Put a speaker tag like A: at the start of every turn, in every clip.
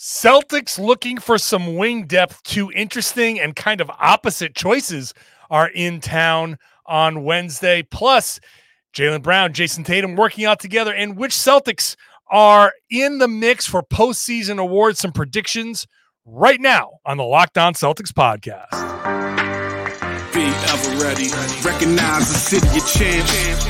A: Celtics looking for some wing depth. Two interesting and kind of opposite choices are in town on Wednesday. Plus, Jaylen Brown, Jayson Tatum working out together, and which Celtics are in the mix for postseason awards. Some predictions right now on the Locked On Celtics podcast.
B: Be ever ready. Recognize the city of champs.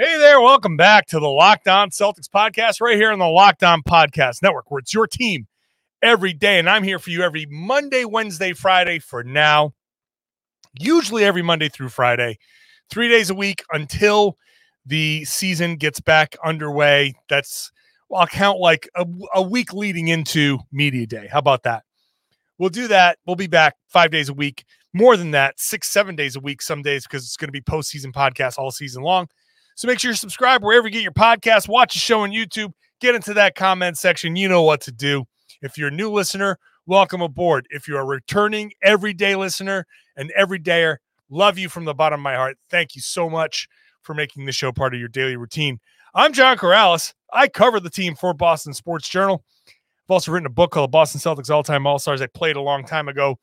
A: Hey there, welcome back to the Locked On Celtics podcast, right here on the Locked On Podcast Network, where it's your team every day. And I'm here for you every Monday, Wednesday, Friday for now, usually every Monday through Friday, three days a week until the season gets back underway. That's, I'll count like a, a week leading into Media Day. How about that? We'll do that. We'll be back five days a week, more than that, six, seven days a week, some days, because it's going to be postseason podcasts all season long. So make sure you subscribe wherever you get your podcast, watch the show on YouTube, get into that comment section. You know what to do. If you're a new listener, welcome aboard. If you're a returning everyday listener and everydayer, love you from the bottom of my heart. Thank you so much for making the show part of your daily routine. I'm John Karalis. I cover the team for Boston Sports Journal. I've also written a book called Boston Celtics All Time All Stars. I played a long time ago.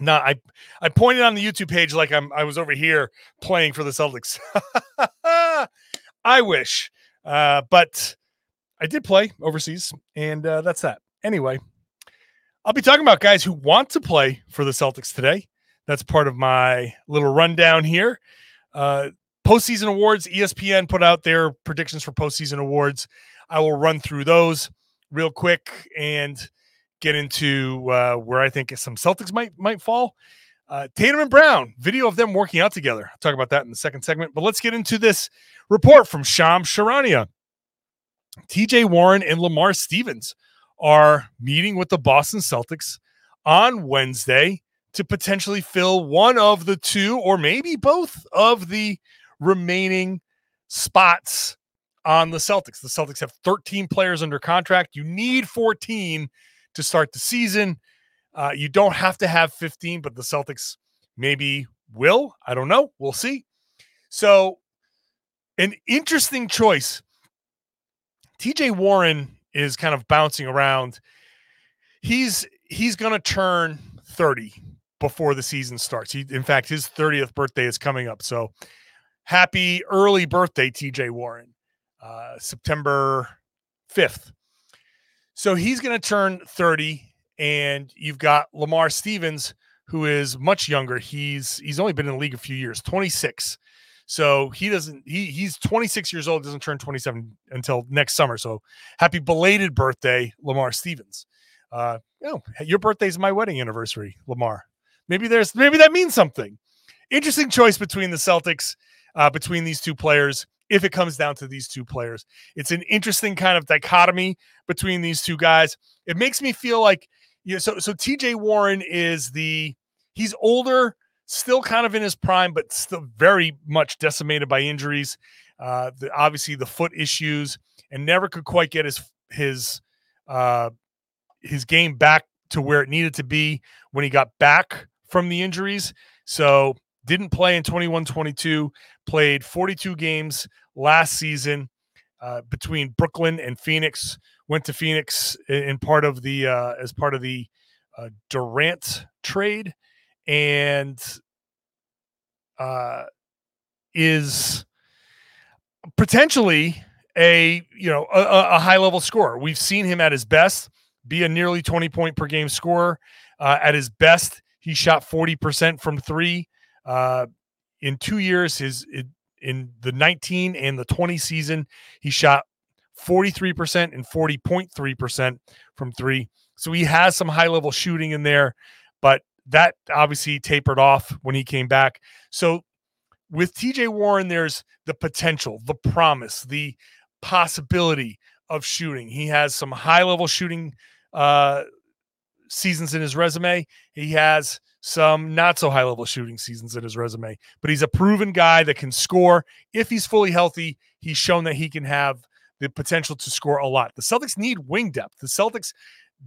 A: No, I I pointed on the YouTube page like I'm I was over here playing for the Celtics. I wish, uh, but I did play overseas, and uh, that's that. Anyway, I'll be talking about guys who want to play for the Celtics today. That's part of my little rundown here. Uh, postseason awards, ESPN put out their predictions for postseason awards. I will run through those real quick and get into uh, where I think some Celtics might might fall. Uh, Tatum and Brown, video of them working out together. I'll talk about that in the second segment. But let's get into this report from Shams Charania. TJ Warren and Lamar Stevens are meeting with the Boston Celtics on Wednesday to potentially fill one of the two or maybe both of the remaining spots on the Celtics. The Celtics have 13 players under contract. You need 14 to start the season. Uh, you don't have to have 15, but the Celtics maybe will. I don't know. We'll see. So, an interesting choice. TJ Warren is kind of bouncing around. He's he's going to turn 30 before the season starts. He, in fact, his 30th birthday is coming up. So, happy early birthday, TJ Warren, uh, September 5th. So he's going to turn 30, and you've got Lamar Stevens, who is much younger. He's he's only been in the league a few years, 26. So he doesn't he he's 26 years old, doesn't turn 27 until next summer. So happy belated birthday, Lamar Stevens. Uh, you know, your birthday's my wedding anniversary, Lamar. Maybe there's maybe that means something. Interesting choice between the Celtics, uh, between these two players if it comes down to these two players. It's an interesting kind of dichotomy between these two guys. It makes me feel like you know, so so TJ Warren is the he's older, still kind of in his prime, but still very much decimated by injuries. Uh, the, obviously the foot issues, and never could quite get his his uh, his game back to where it needed to be when he got back from the injuries. So didn't play in 21 22, played 42 games last season uh, between Brooklyn and Phoenix. Went to Phoenix in part of the uh, as part of the uh, Durant trade, and uh, is potentially a you know a, a high level scorer. We've seen him at his best be a nearly 20 point per game scorer. Uh, at his best, he shot 40% from three. Uh, in two years, his in the 19 and the 20 season, he shot 43% and 40.3% from three. So he has some high level shooting in there, but that obviously tapered off when he came back. So with TJ Warren, there's the potential, the promise, the possibility of shooting. He has some high level shooting uh, seasons in his resume. He has some not so high level shooting seasons in his resume, but he's a proven guy that can score. If he's fully healthy, he's shown that he can have the potential to score a lot. The Celtics need wing depth. The Celtics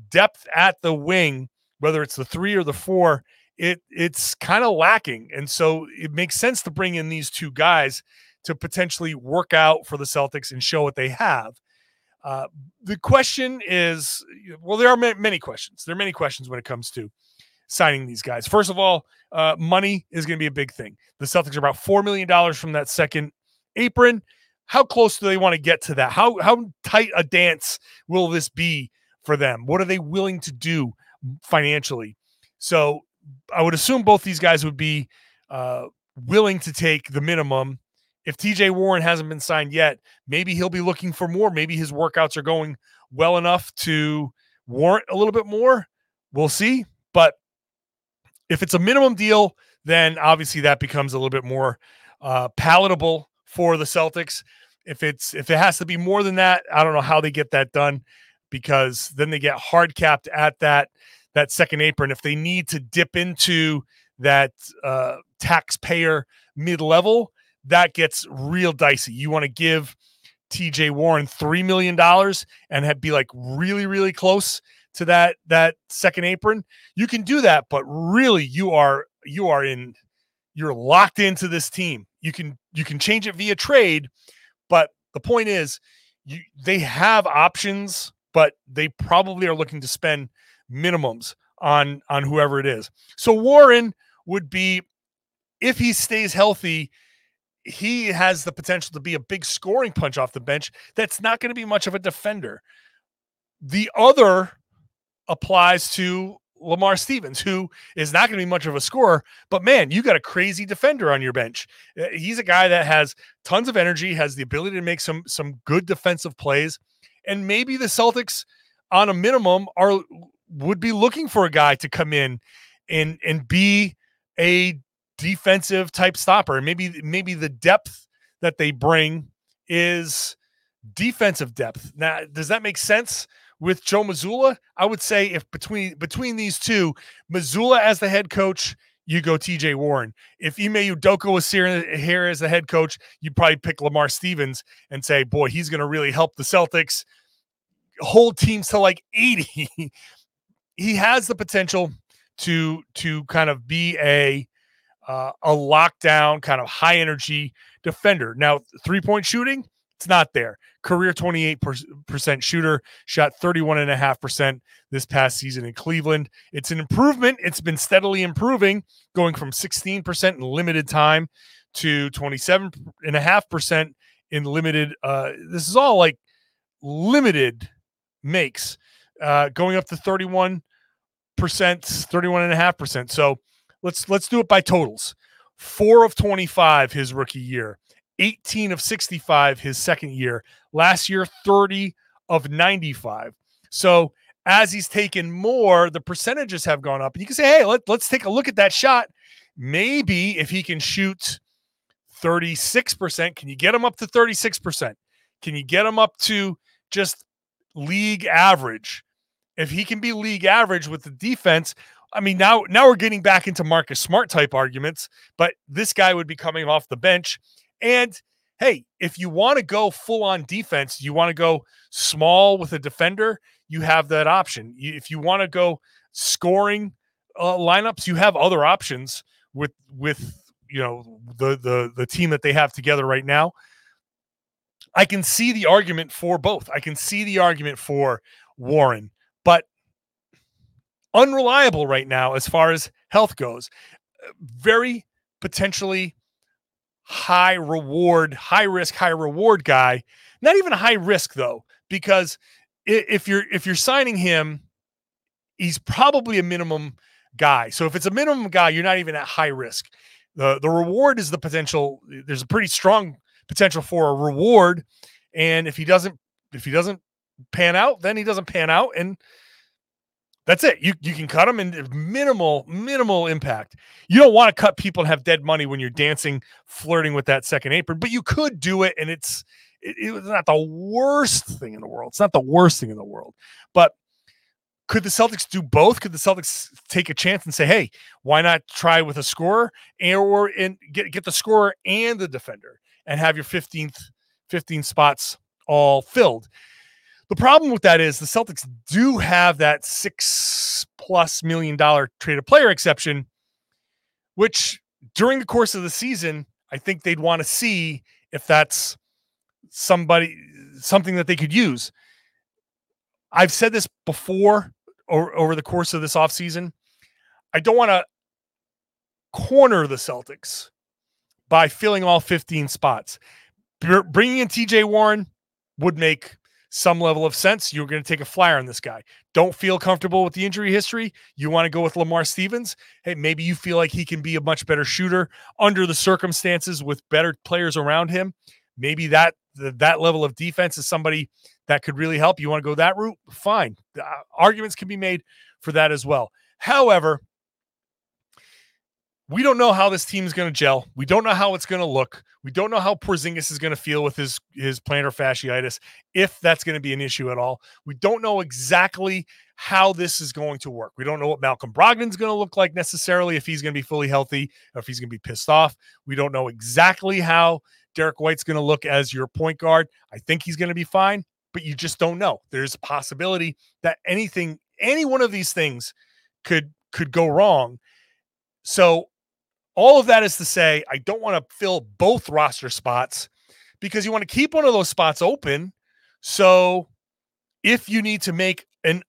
A: depth at the wing, whether it's the three or the four, it it's kind of lacking. And so it makes sense to bring in these two guys to potentially work out for the Celtics and show what they have. Uh, the question is well, there are many questions. There are many questions when it comes to signing these guys. First of all, uh, money is going to be a big thing. The Celtics are about $4 million from that second apron. How close do they want to get to that? How, how tight a dance will this be for them? What are they willing to do financially? So I would assume both these guys would be uh, willing to take the minimum. If TJ Warren hasn't been signed yet, maybe he'll be looking for more. Maybe his workouts are going well enough to warrant a little bit more. We'll see. But if it's a minimum deal, then obviously that becomes a little bit more uh, palatable for the Celtics. If it's if it has to be more than that, I don't know how they get that done because then they get hard capped at that that second apron. If they need to dip into that uh, taxpayer mid level, that gets real dicey. You want to give TJ Warren three million dollars and have, be like really really close to that that second apron. You can do that, but really you are you are in you're locked into this team. You can you can change it via trade, but the point is you they have options, but they probably are looking to spend minimums on on whoever it is. So Warren would be if he stays healthy, he has the potential to be a big scoring punch off the bench. That's not going to be much of a defender. The other applies to Lamar Stevens, who is not going to be much of a scorer, but man, you got a crazy defender on your bench. Uh, he's a guy that has tons of energy, has the ability to make some some good defensive plays, and maybe the Celtics, on a minimum, are would be looking for a guy to come in and and be a defensive type stopper. Maybe maybe the depth that they bring is defensive depth. Now, does that make sense? With Joe Mazzulla, I would say if between between these two, Mazzulla as the head coach, you go TJ Warren. If Ime Udoka was here, here as the head coach, you'd probably pick Lamar Stevens and say, boy, he's going to really help the Celtics hold teams to like 80. he has the potential to to kind of be a uh, a lockdown kind of high energy defender. Now, three point shooting, it's not there. Career 28% shooter, shot 31.5% this past season in Cleveland. It's an improvement. It's been steadily improving, going from 16% in limited time to 27.5% in limited. Uh, this is all like limited makes, uh, going up to 31%, 31.5%. So let's let's do it by totals. Four of 25 his rookie year. 18 of 65 his second year. Last year, 30 of 95. So as he's taken more, the percentages have gone up. And you can say, hey, let, let's take a look at that shot. Maybe if he can shoot 36%, can you get him up to 36%? Can you get him up to just league average? If he can be league average with the defense, I mean, now now we're getting back into Marcus Smart type arguments, but this guy would be coming off the bench and hey, if you want to go full on defense, you want to go small with a defender, you have that option. If you want to go scoring uh, lineups, you have other options with with you know the the the team that they have together right now. I can see the argument for both. I can see the argument for Warren, but unreliable right now as far as health goes. Very potentially high reward, high risk, high reward guy. Not even high risk though, because if you're if you're signing him, he's probably a minimum guy. So if it's a minimum guy, you're not even at high risk. The the reward is the potential. There's a pretty strong potential for a reward, and if he doesn't if he doesn't pan out, then he doesn't pan out, and that's it. You you can cut them in minimal minimal impact. You don't want to cut people and have dead money when you're dancing, flirting with that second apron, but you could do it, and it's it, it's not the worst thing in the world. It's not the worst thing in the world, but Could the Celtics do both? Could the Celtics take a chance and say, "Hey, why not try with a scorer and or and get get the scorer and the defender and have your 15th 15 spots all filled?" The problem with that is the Celtics do have that 6 plus million dollar trade traded player exception which during the course of the season, I think they'd want to see if that's somebody something that they could use. I've said this before over, over the course of this offseason. I don't want to corner the Celtics by filling all 15 spots. Bringing in TJ Warren would make some level of sense. You're going to take a flyer on this guy. Don't feel comfortable with the injury history. You want to go with Lamar Stevens. Hey, maybe you feel like he can be a much better shooter under the circumstances with better players around him. Maybe that that level of defense is somebody that could really help. You want to go that route? Fine. Uh, arguments can be made for that as well. However, we don't know how this team is going to gel. We don't know how it's going to look. We don't know how Porzingis is going to feel with his his plantar fasciitis, if that's going to be an issue at all. We don't know exactly how this is going to work. We don't know what Malcolm Brogdon's going to look like necessarily, if he's going to be fully healthy, or if he's going to be pissed off. We don't know exactly how Derrick White's going to look as your point guard. I think he's going to be fine, but you just don't know. There's a possibility that anything, any one of these things, could could go wrong. So all of that is to say, I don't want to fill both roster spots because you want to keep one of those spots open. So if you need to make an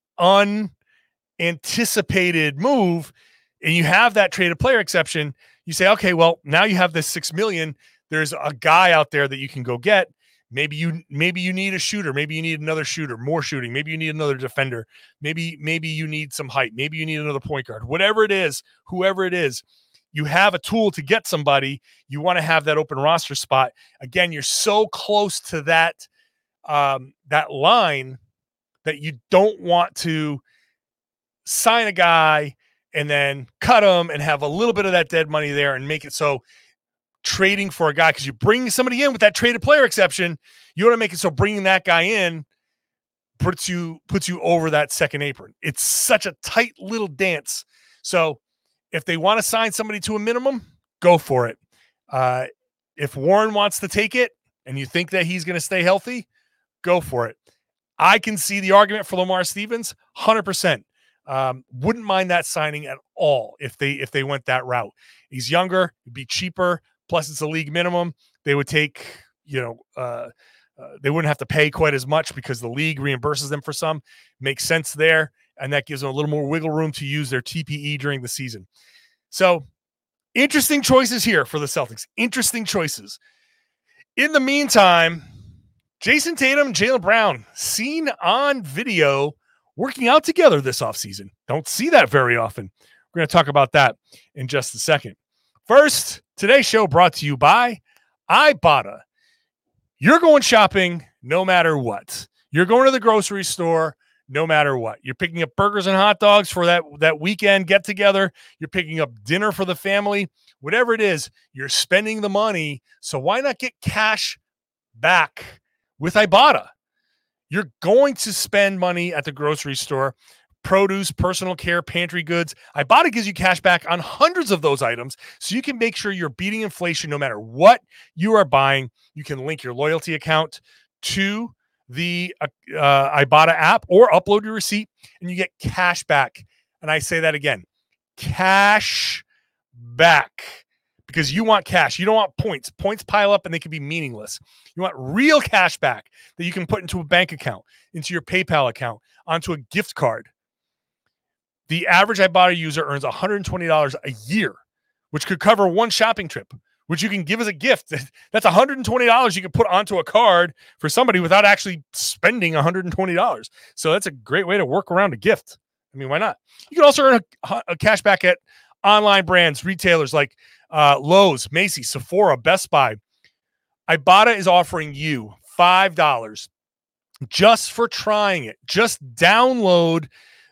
A: unanticipated move and you have that traded player exception, you say, okay, well, now you have this six million. There's a guy out there that you can go get. Maybe you maybe you need a shooter, maybe you need another shooter, more shooting, maybe you need another defender, maybe maybe you need some height, maybe you need another point guard. Whatever it is, whoever it is, you have a tool to get somebody, you want to have that open roster spot. Again, you're so close to that um, that line that you don't want to sign a guy and then cut him and have a little bit of that dead money there and make it so trading for a guy because you bring somebody in with that traded player exception, you want to make it so bringing that guy in puts you puts you over that second apron. It's such a tight little dance. So if they want to sign somebody to a minimum, go for it. Uh, if Warren wants to take it and you think that he's going to stay healthy, go for it. I can see the argument for Lamar Stevens 100%. Um, wouldn't mind that signing at all if they if they went that route. He's younger, it'd be cheaper. Plus, it's a league minimum. They would take, you know, uh, uh, they wouldn't have to pay quite as much because the league reimburses them for some. Makes sense there and that gives them a little more wiggle room to use their TPE during the season. So, interesting choices here for the Celtics. Interesting choices. In the meantime, Jayson Tatum and Jaylen Brown seen on video working out together this offseason. Don't see that very often. We're going to talk about that in just a second. First, today's show brought to you by Ibotta. You're going shopping no matter what. You're going to the grocery store no matter what. You're picking up burgers and hot dogs for that that weekend get together. You're picking up dinner for the family. Whatever it is, you're spending the money. So why not get cash back with Ibotta? You're going to spend money at the grocery store, produce, personal care, pantry goods. Ibotta gives you cash back on hundreds of those items so you can make sure you're beating inflation no matter what you are buying. You can link your loyalty account to the uh, uh, Ibotta app or upload your receipt and you get cash back. And I say that again cash back because you want cash. You don't want points. Points pile up and they can be meaningless. You want real cash back that you can put into a bank account, into your PayPal account, onto a gift card. The average Ibotta user earns $120 a year, which could cover one shopping trip which you can give as a gift. That's $120 you can put onto a card for somebody without actually spending $120. So that's a great way to work around a gift. I mean, why not? You can also earn a, a cash back at online brands, retailers like uh, Lowe's, Macy's, Sephora, Best Buy. Ibotta is offering you $5 just for trying it. Just download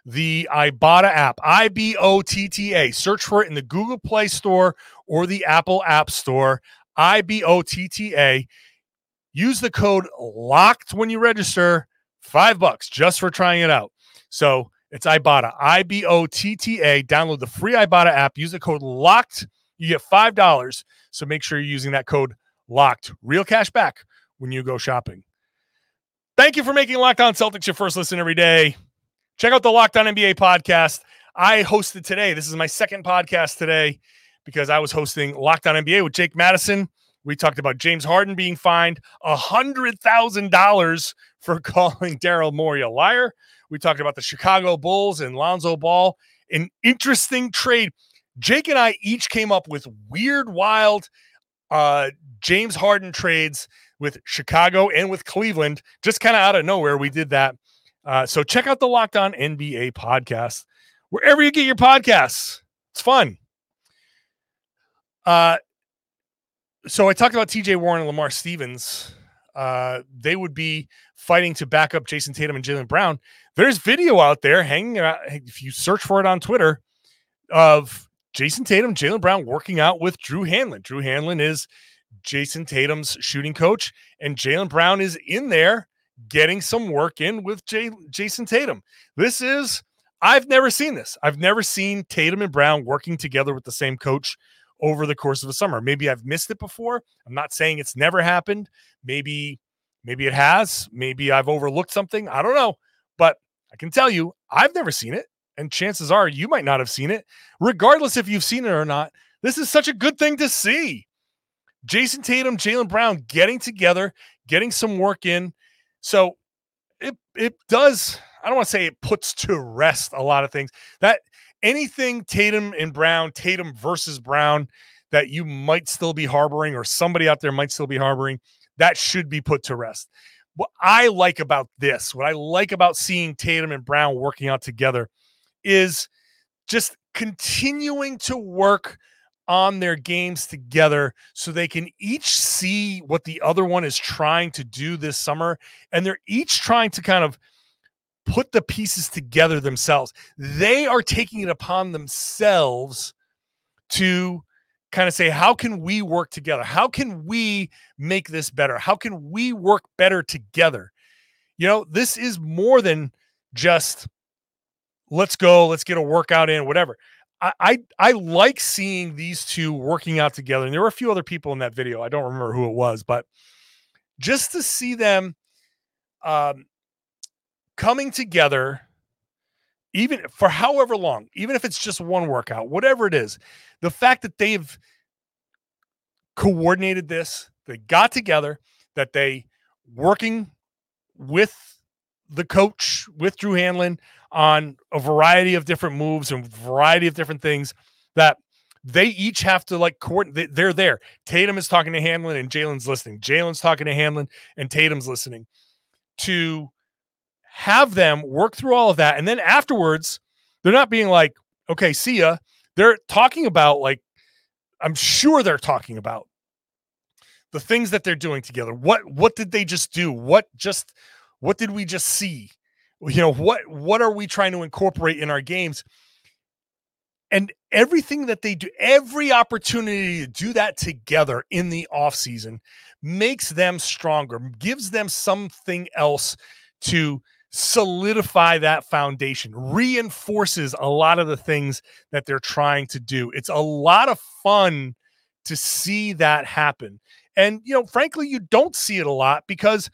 A: the Ibotta app, I B O T T A. Search for it in the Google Play Store or the Apple App Store, I B O T T A. Use the code LOCKED when you register, five bucks just for trying it out. So It's Ibotta, I B O T T A. Download the free Ibotta app. Use the code LOCKED. You get $5. So make sure you're using that code LOCKED. Real cash back when you go shopping. Thank you for making Locked On Celtics your first listen every day. Check out the Locked On NBA podcast. I hosted today. This is my second podcast today because I was hosting Locked On NBA with Jake Madison. We talked about James Harden being fined $100,000 for calling Daryl Morey a liar. We talked about the Chicago Bulls and Lonzo Ball. An interesting trade. Jake and I each came up with weird, wild uh, James Harden trades with Chicago and with Cleveland, just kind of out of nowhere. We did that. Uh, so check out the Locked On NBA podcast wherever you get your podcasts. It's fun. Uh, so I talked about TJ Warren and Lamar Stevens. Uh, they would be fighting to back up Jayson Tatum and Jaylen Brown. There's video out there hanging out. If you search for it on Twitter, of Jayson Tatum, Jaylen Brown working out with Drew Hanlen. Drew Hanlen is Jayson Tatum's shooting coach, and Jaylen Brown is in there getting some work in with Jay, Jayson Tatum. This is, I've never seen this. I've never seen Tatum and Brown working together with the same coach over the course of a summer. Maybe I've missed it before. I'm not saying it's never happened. Maybe, maybe it has. Maybe I've overlooked something. I don't know. But I can tell you, I've never seen it. And chances are you might not have seen it. Regardless if you've seen it or not, this is such a good thing to see. Jayson Tatum, Jaylen Brown getting together, getting some work in. So it it does, I don't want to say it puts to rest a lot of things. That anything Tatum and Brown, Tatum versus Brown, that you might still be harboring or somebody out there might still be harboring, that should be put to rest. What I like about this, what I like about seeing Tatum and Brown working out together is just continuing to work on their games together so they can each see what the other one is trying to do this summer and they're each trying to kind of put the pieces together themselves. They are taking it upon themselves to kind of say how can we work together? How can we make this better? How can we work better together? You know this is more than just let's go let's get a workout in whatever I, I, I like seeing these two working out together. And there were a few other people in that video. I don't remember who it was, but just to see them um, coming together, even for however long, even if it's just one workout, whatever it is, the fact that they've coordinated this, they got together, that they working with the coach, with Drew Hanlen, on a variety of different moves and variety of different things that they each have to like coordinate. They're there. Tatum is talking to Hanlen and Jaylen's listening. Jaylen's talking to Hanlen and Tatum's listening to have them work through all of that. And then afterwards, they're not being like, okay, see ya. They're talking about like, I'm sure they're talking about the things that they're doing together. What what did they just do? What just what did we just see? You know what what are we trying to incorporate in our games? And everything that they do every opportunity to do that together in the off season makes them stronger gives them something else to solidify that foundation reinforces a lot of the things that they're trying to do. It's a lot of fun to see that happen. And you know frankly you don't see it a lot because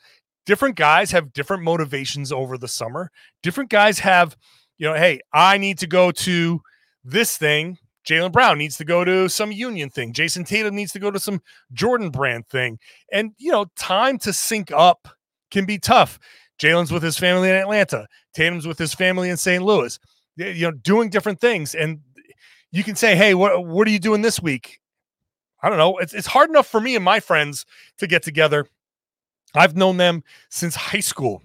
A: different guys have different motivations over the summer. Different guys have, you know, hey, I need to go to this thing. Jaylen Brown needs to go to some union thing. Jayson Tatum needs to go to some Jordan brand thing. And, you know, time to sync up can be tough. Jaylen's with his family in Atlanta, Tatum's with his family in St. Louis, you know, doing different things. And you can say, hey, what, what are you doing this week? I don't know. It's, it's hard enough for me and my friends to get together I've known them since high school.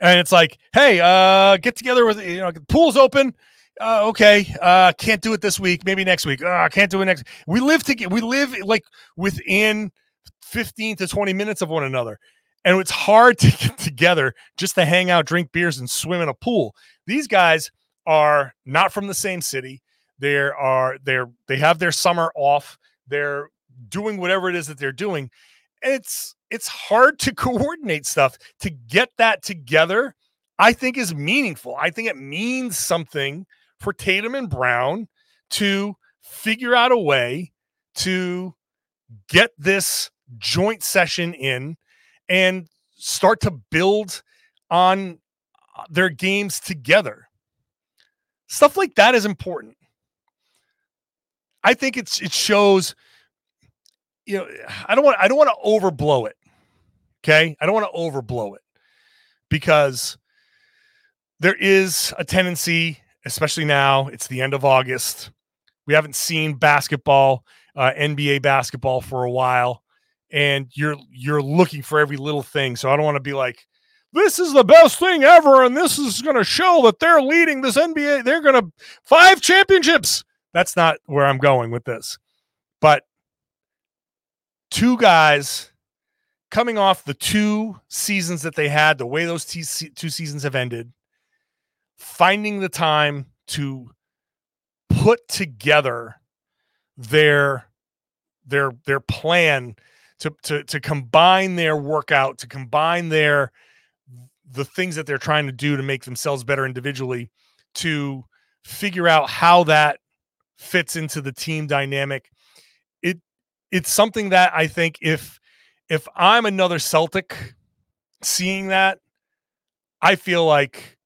A: And it's like, hey, uh, get together with you know, the pool's open. Uh, okay, uh, can't do it this week. Maybe next week. Uh, can't do it next. We live together. We live like within fifteen to twenty minutes of one another, and it's hard to get together just to hang out, drink beers, and swim in a pool. These guys are not from the same city. They are they're they have their summer off. They're doing whatever it is that they're doing. It's it's hard to coordinate stuff to get that together. I think is meaningful. I think it means something for Tatum and Brown to figure out a way to get this joint session in and start to build on uh, their games together. Stuff like that is important. I think it's it shows you know I don't want I don't want to overblow it. Okay? I don't want to overblow it because there is a tendency especially now it's the end of August. We haven't seen basketball, uh, NBA basketball for a while and you're you're looking for every little thing. So I don't want to be like this is the best thing ever and this is going to show that they're leading this NBA. They're going to five championships. That's not where I'm going with this. But two guys coming off the two seasons that they had, the way those two seasons have ended, finding the time to put together their their their plan to to to combine their workout, to combine their the things that they're trying to do to make themselves better individually, to figure out how that fits into the team dynamic. It it's something that I think if if I'm another Celtic seeing that, I feel like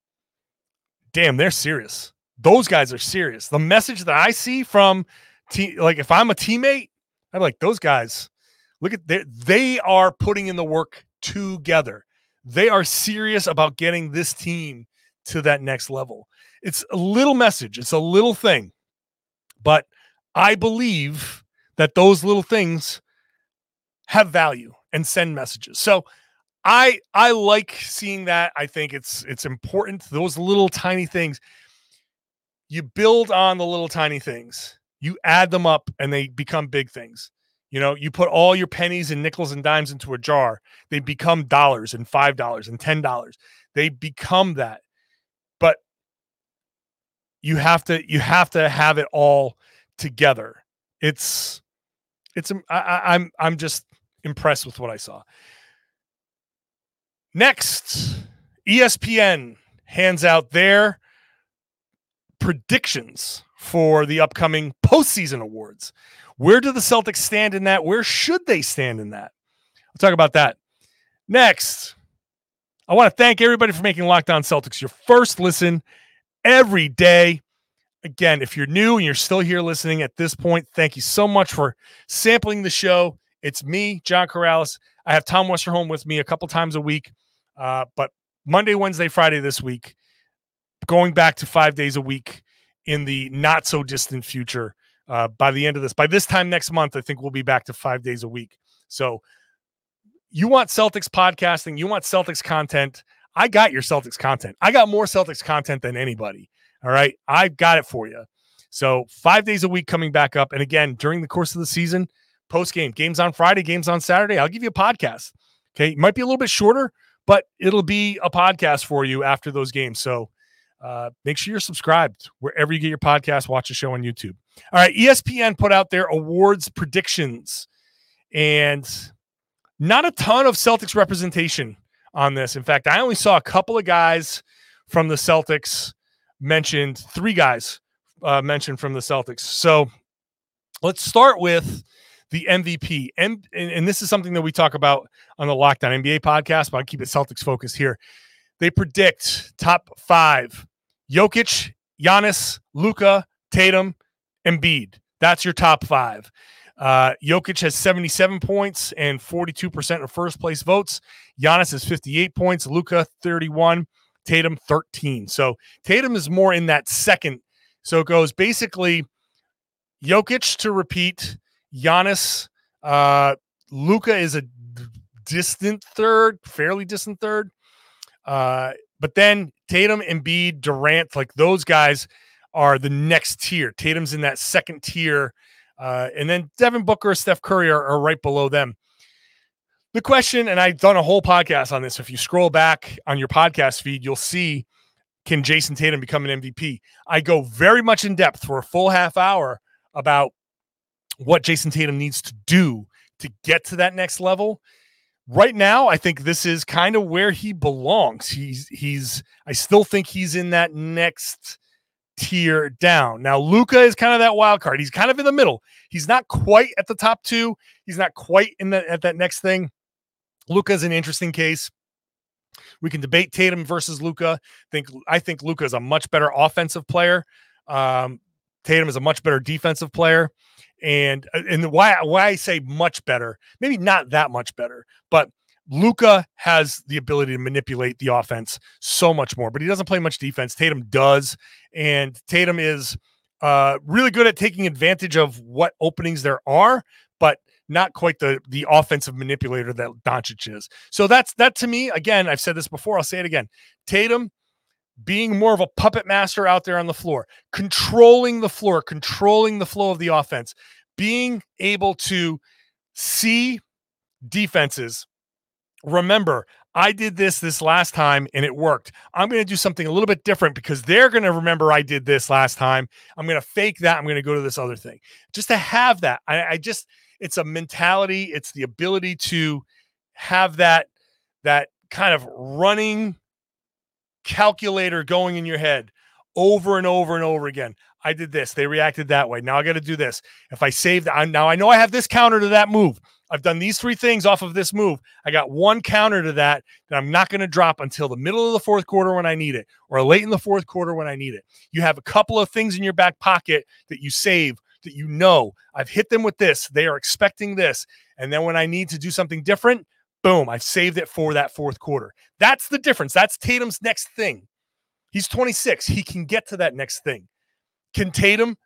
A: damn, they're serious. Those guys are serious. The message that I see from te- like if I'm a teammate, I'm like those guys Look at they they are putting in the work together. They are serious about getting this team to that next level. It's a little message, it's a little thing. But I believe that those little things have value and send messages. So I I like seeing that. I think it's it's important. Those little tiny things. You build on the little tiny things. You add them up and they become big things. You know, you put all your pennies and nickels and dimes into a jar, they become dollars and five dollars and ten dollars. They become that. But you have to you have to have it all together. It's it's um, I, I'm I'm just impressed with what I saw. Next, ESPN hands out their predictions for the upcoming postseason awards. Where do the Celtics stand in that? Where should they stand in that? We'll talk about that next. I want to thank everybody for making Locked On Celtics your first listen every day. Again, if you're new and you're still here listening at this point, thank you so much for sampling the show. It's me, John Karalis. I have Tom Westerholm with me a couple times a week, uh, but Monday, Wednesday, Friday this week, going back to five days a week in the not so distant future uh, by the end of this. By this time next month, I think we'll be back to five days a week. So you want Celtics podcasting, you want Celtics content. I got your Celtics content. I got more Celtics content than anybody. All right. I've got it for you. So five days a week coming back up. And again, during the course of the season, post game, games on Friday, games on Saturday, I'll give you a podcast. Okay. It might be a little bit shorter, but it'll be a podcast for you after those games. So uh, make sure you're subscribed wherever you get your podcast. Watch the show on YouTube. All right, ESPN put out their awards predictions, and not a ton of Celtics representation on this. In fact, I only saw a couple of guys from the Celtics mentioned, three guys uh, mentioned from the Celtics. So let's start with the MVP. And, and, this is something that we talk about on the Locked On NBA podcast, but I keep it Celtics focused here. They predict top five Jokic, Giannis, Luka, Tatum, Embiid. That's your top five. Uh, Jokic has 77 points and 42% of first place votes. Giannis has 58 points. Luka 31. Tatum 13. So Tatum is more in that second. So it goes basically Jokic to repeat. Giannis, uh, Luka is a distant third, fairly distant third. Uh, but then Tatum, Embiid, Durant, like those guys are the next tier. Tatum's in that second tier. Uh, and then Devin Booker, Steph Curry are, are right below them. The question, and I've done a whole podcast on this. If you scroll back on your podcast feed, you'll see can Jayson Tatum become an MVP? I go very much in depth for a full half hour about what Jayson Tatum needs to do to get to that next level. right now, I think this is kind of where he belongs. He's he's I still think he's in that next tier down. Now, Luka is kind of that wild card. He's kind of in the middle. He's not quite at the top two. He's not quite in the at that next thing. Luka is an interesting case. We can debate Tatum versus Luka. Think I think Luka is a much better offensive player. Um, Tatum is a much better defensive player. And uh, and why why I say much better, maybe not that much better, but Luka has the ability to manipulate the offense so much more, but he doesn't play much defense. Tatum does, and Tatum is uh, really good at taking advantage of what openings there are, not quite the the offensive manipulator that Doncic is. So that's that to me. Again, I've said this before. I'll say it again. Tatum being more of a puppet master out there on the floor, controlling the floor, controlling the flow of the offense, being able to see defenses. Remember, I did this this last time and it worked. I'm going to do something a little bit different because they're going to remember I did this last time. I'm going to fake that. I'm going to go to this other thing. Just to have that. I, I just, it's a mentality. It's the ability to have that, that kind of running calculator going in your head over and over and over again. I did this. They reacted that way. Now I got to do this. If I save that, now I know I have this counter to that move. I've done these three things off of this move. I got one counter to that that I'm not going to drop until the middle of the fourth quarter when I need it, or late in the fourth quarter when I need it. You have a couple of things in your back pocket that you save that you know I've hit them with this. They are expecting this. And then when I need to do something different, boom, I've saved it for that fourth quarter. That's the difference. That's Tatum's next thing. He's 26. He can get to that next thing. Can Tatum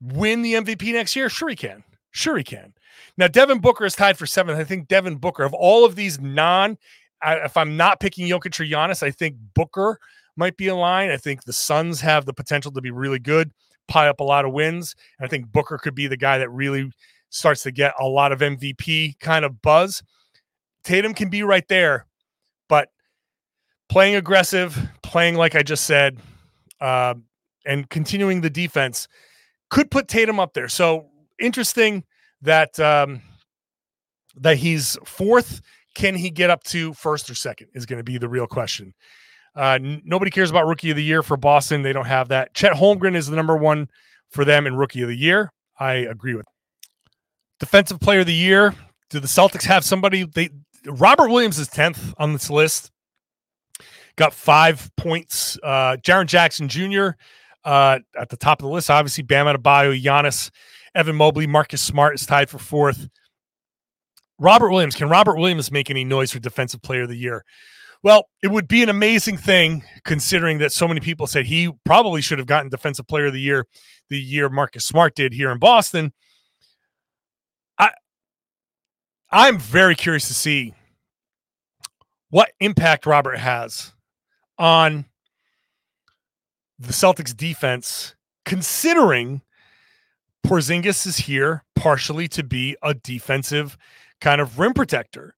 A: win the MVP next year? Sure, he can. Sure, he can. Now, Devin Booker is tied for seventh. I think Devin Booker, of all of these non, if I'm not picking Jokic or Giannis, I think Booker might be in line. I think the Suns have the potential to be really good, pile up a lot of wins. And I think Booker could be the guy that really starts to get a lot of MVP kind of buzz. Tatum can be right there, but playing aggressive, playing like I just said, uh, and continuing the defense could put Tatum up there. So interesting that um, that he's fourth. Can he get up to first or second? Is going to be the real question. Uh, n- nobody cares about rookie of the year for Boston. They don't have that. Chet Holmgren is the number one for them in rookie of the year. I agree with. Defensive player of the year. Do the Celtics have somebody? They Robert Williams is tenth on this list. Got five points. Uh, Jaren Jackson Jr. Uh, at the top of the list. Obviously, Bam Adebayo, Giannis, Evan Mobley, Marcus Smart is tied for fourth. Robert Williams. Can Robert Williams make any noise for Defensive Player of the Year? Well, it would be an amazing thing considering that so many people said he probably should have gotten Defensive Player of the Year the year Marcus Smart did here in Boston. I I'm very curious to see what impact Robert has on the Celtics defense, considering Porzingis is here partially to be a defensive kind of rim protector.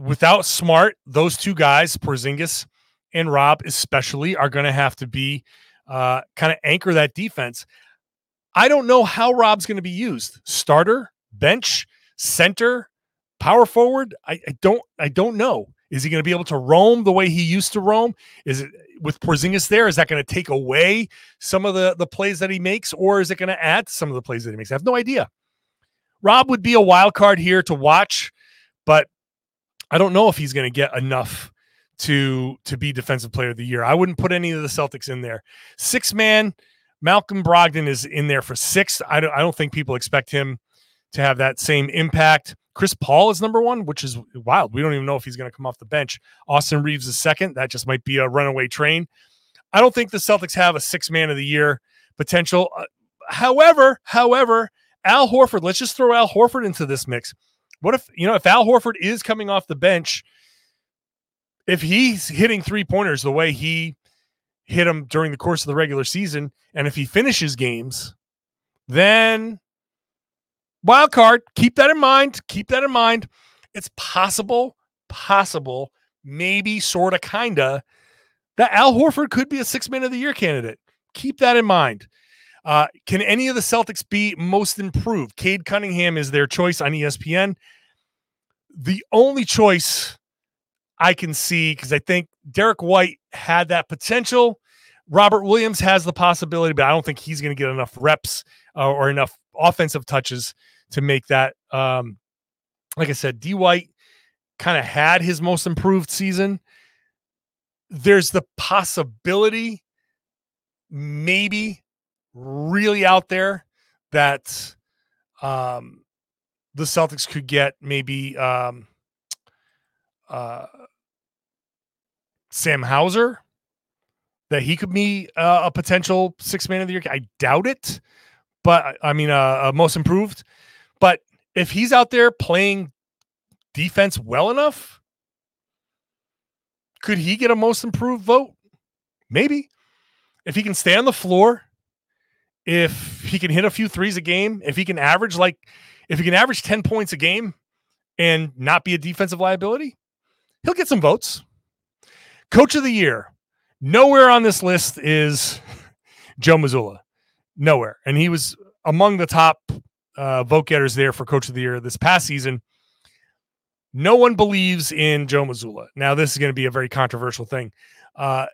A: Without Smart, those two guys, Porzingis and Rob, especially, are going to have to be uh, kind of anchor that defense. I don't know how Rob's going to be used. Starter, bench, center, power forward. I, I don't. I don't know. Is he going to be able to roam the way he used to roam? Is it with Porzingis there? Is that going to take away some of the the plays that he makes, or is it going to add some of the plays that he makes? I have no idea. Rob would be a wild card here to watch, but I don't know if he's going to get enough to to be defensive player of the year. I wouldn't put any of the Celtics in there. Six man, Malcolm Brogdon is in there for six. I don't I don't think people expect him to have that same impact. Chris Paul is number one, which is wild. We don't even know if he's going to come off the bench. Austin Reaves is second. That just might be a runaway train. I don't think the Celtics have a six man of the year potential. Uh, however, however, Al Horford, let's just throw Al Horford into this mix. What if, you know, if Al Horford is coming off the bench, if he's hitting three pointers the way he hit them during the course of the regular season, and if he finishes games, then wild card. Keep that in mind. Keep that in mind. It's possible, possible, maybe, sort of, kind of, that Al Horford could be a six man of the year candidate. Keep that in mind. Uh, can any of the Celtics be most improved? Cade Cunningham is their choice on ESPN. the only choice I can see because I think Derrick White had that potential. Robert Williams has the possibility, but I don't think he's going to get enough reps uh, or enough offensive touches to make that. Um, like I said, D White kind of had his most improved season. There's the possibility, maybe really out there, that um, the Celtics could get maybe um, uh, Sam Hauser, that he could be uh, a potential six man of the year. I doubt it, but I mean, uh, uh, most improved. But if he's out there playing defense well enough, could he get a most improved vote? Maybe. If he can stay on the floor, if he can hit a few threes a game, if he can average like if he can average 10 points a game and not be a defensive liability, he'll get some votes. Coach of the year. Nowhere on this list is Joe Mazzulla. Nowhere. And he was among the top uh, vote getters there for coach of the year this past season. No one believes in Joe Mazzulla. Now, this is going to be a very controversial thing. Uh,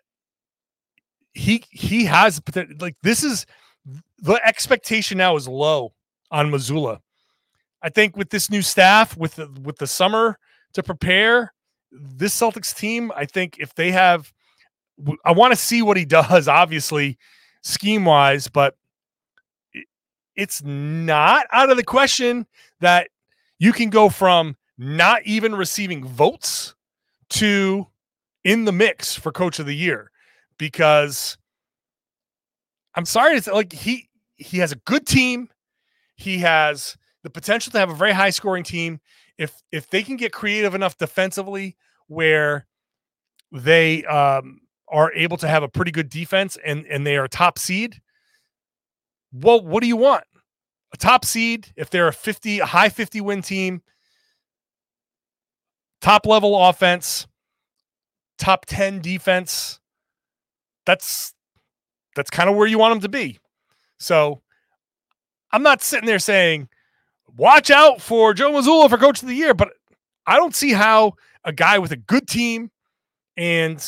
A: he he has like this is the expectation now is low on Mazzulla. I think with this new staff, with the, with the summer to prepare, this Celtics team, I think if they have, I want to see what he does, obviously, scheme wise, but it's not out of the question that you can go from not even receiving votes to in the mix for coach of the year because I'm sorry to say, like he he has a good team. He has the potential to have a very high scoring team. If if they can get creative enough defensively where they um, are able to have a pretty good defense and and they are top seed, well, what do you want? A top seed, if they're a 50, a high 50 win team, top level offense, top 10 defense. That's that's kind of where you want them to be. So I'm not sitting there saying, watch out for Joe Mazzulla for coach of the year, but I don't see how a guy with a good team and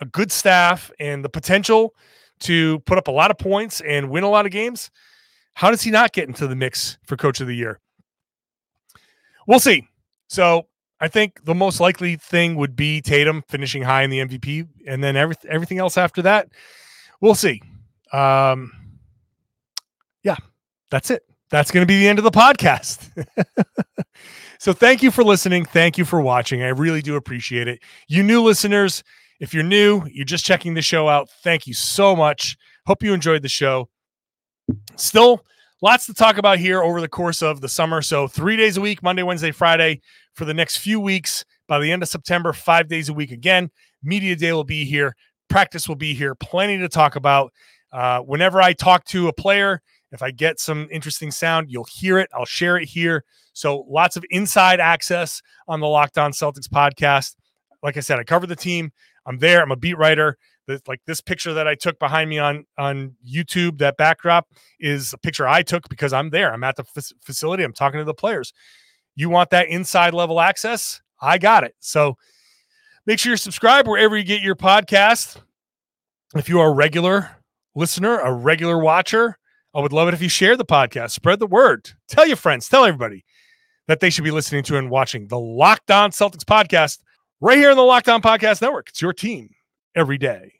A: a good staff and the potential to put up a lot of points and win a lot of games, how does he not get into the mix for coach of the year? We'll see. So I think the most likely thing would be Tatum finishing high in the MVP, and then every, everything else after that, we'll see. Um, yeah, that's it. That's going to be the end of the podcast. so thank you for listening. Thank you for watching. I really do appreciate it. You new listeners, if you're new, you're just checking the show out. Thank you so much. Hope you enjoyed the show. Still lots to talk about here over the course of the summer. So, three days a week, Monday, Wednesday, Friday, for the next few weeks. By the end of September, five days a week again. Media Day will be here. Practice will be here. Plenty to talk about. Uh, whenever I talk to a player, if I get some interesting sound, you'll hear it. I'll share it here. So, lots of inside access on the Locked On Celtics podcast. Like I said, I cover the team. I'm there. I'm a beat writer. The, like this picture that I took behind me on on YouTube, that backdrop is a picture I took because I'm there. I'm at the f- facility. I'm talking to the players. You want that inside level access? I got it. So make sure you subscribe wherever you get your podcast. If you are a regular listener, a regular watcher, I would love it if you share the podcast, spread the word, tell your friends, tell everybody that they should be listening to and watching the Locked On Celtics podcast right here in the Locked On Podcast Network. It's your team every day.